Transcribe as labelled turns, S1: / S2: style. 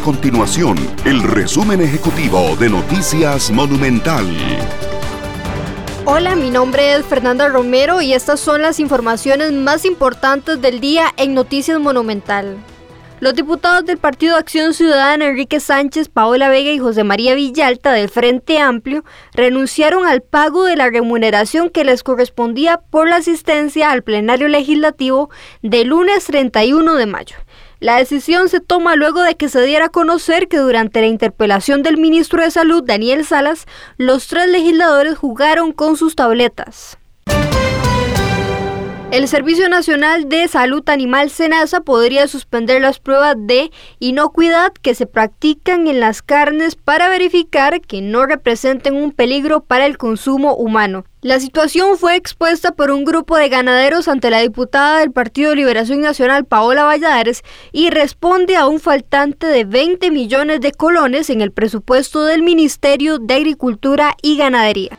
S1: continuación el resumen ejecutivo de Noticias Monumental.
S2: Hola, mi nombre es Fernanda Romero y estas son las informaciones más importantes del día en Noticias Monumental. Los diputados del Partido Acción Ciudadana Enrique Sánchez, Paola Vega y José María Villalta del Frente Amplio renunciaron al pago de la remuneración que les correspondía por la asistencia al plenario legislativo del lunes 31 de mayo. La decisión se toma luego de que se diera a conocer que durante la interpelación del ministro de Salud, Daniel Salas, los tres legisladores jugaron con sus tabletas. El Servicio Nacional de Salud Animal SENASA podría suspender las pruebas de inocuidad que se practican en las carnes para verificar que no representen un peligro para el consumo humano. La situación fue expuesta por un grupo de ganaderos ante la diputada del Partido Liberación Nacional Paola Valladares y responde a un faltante de 20 millones de colones en el presupuesto del Ministerio de Agricultura y Ganadería.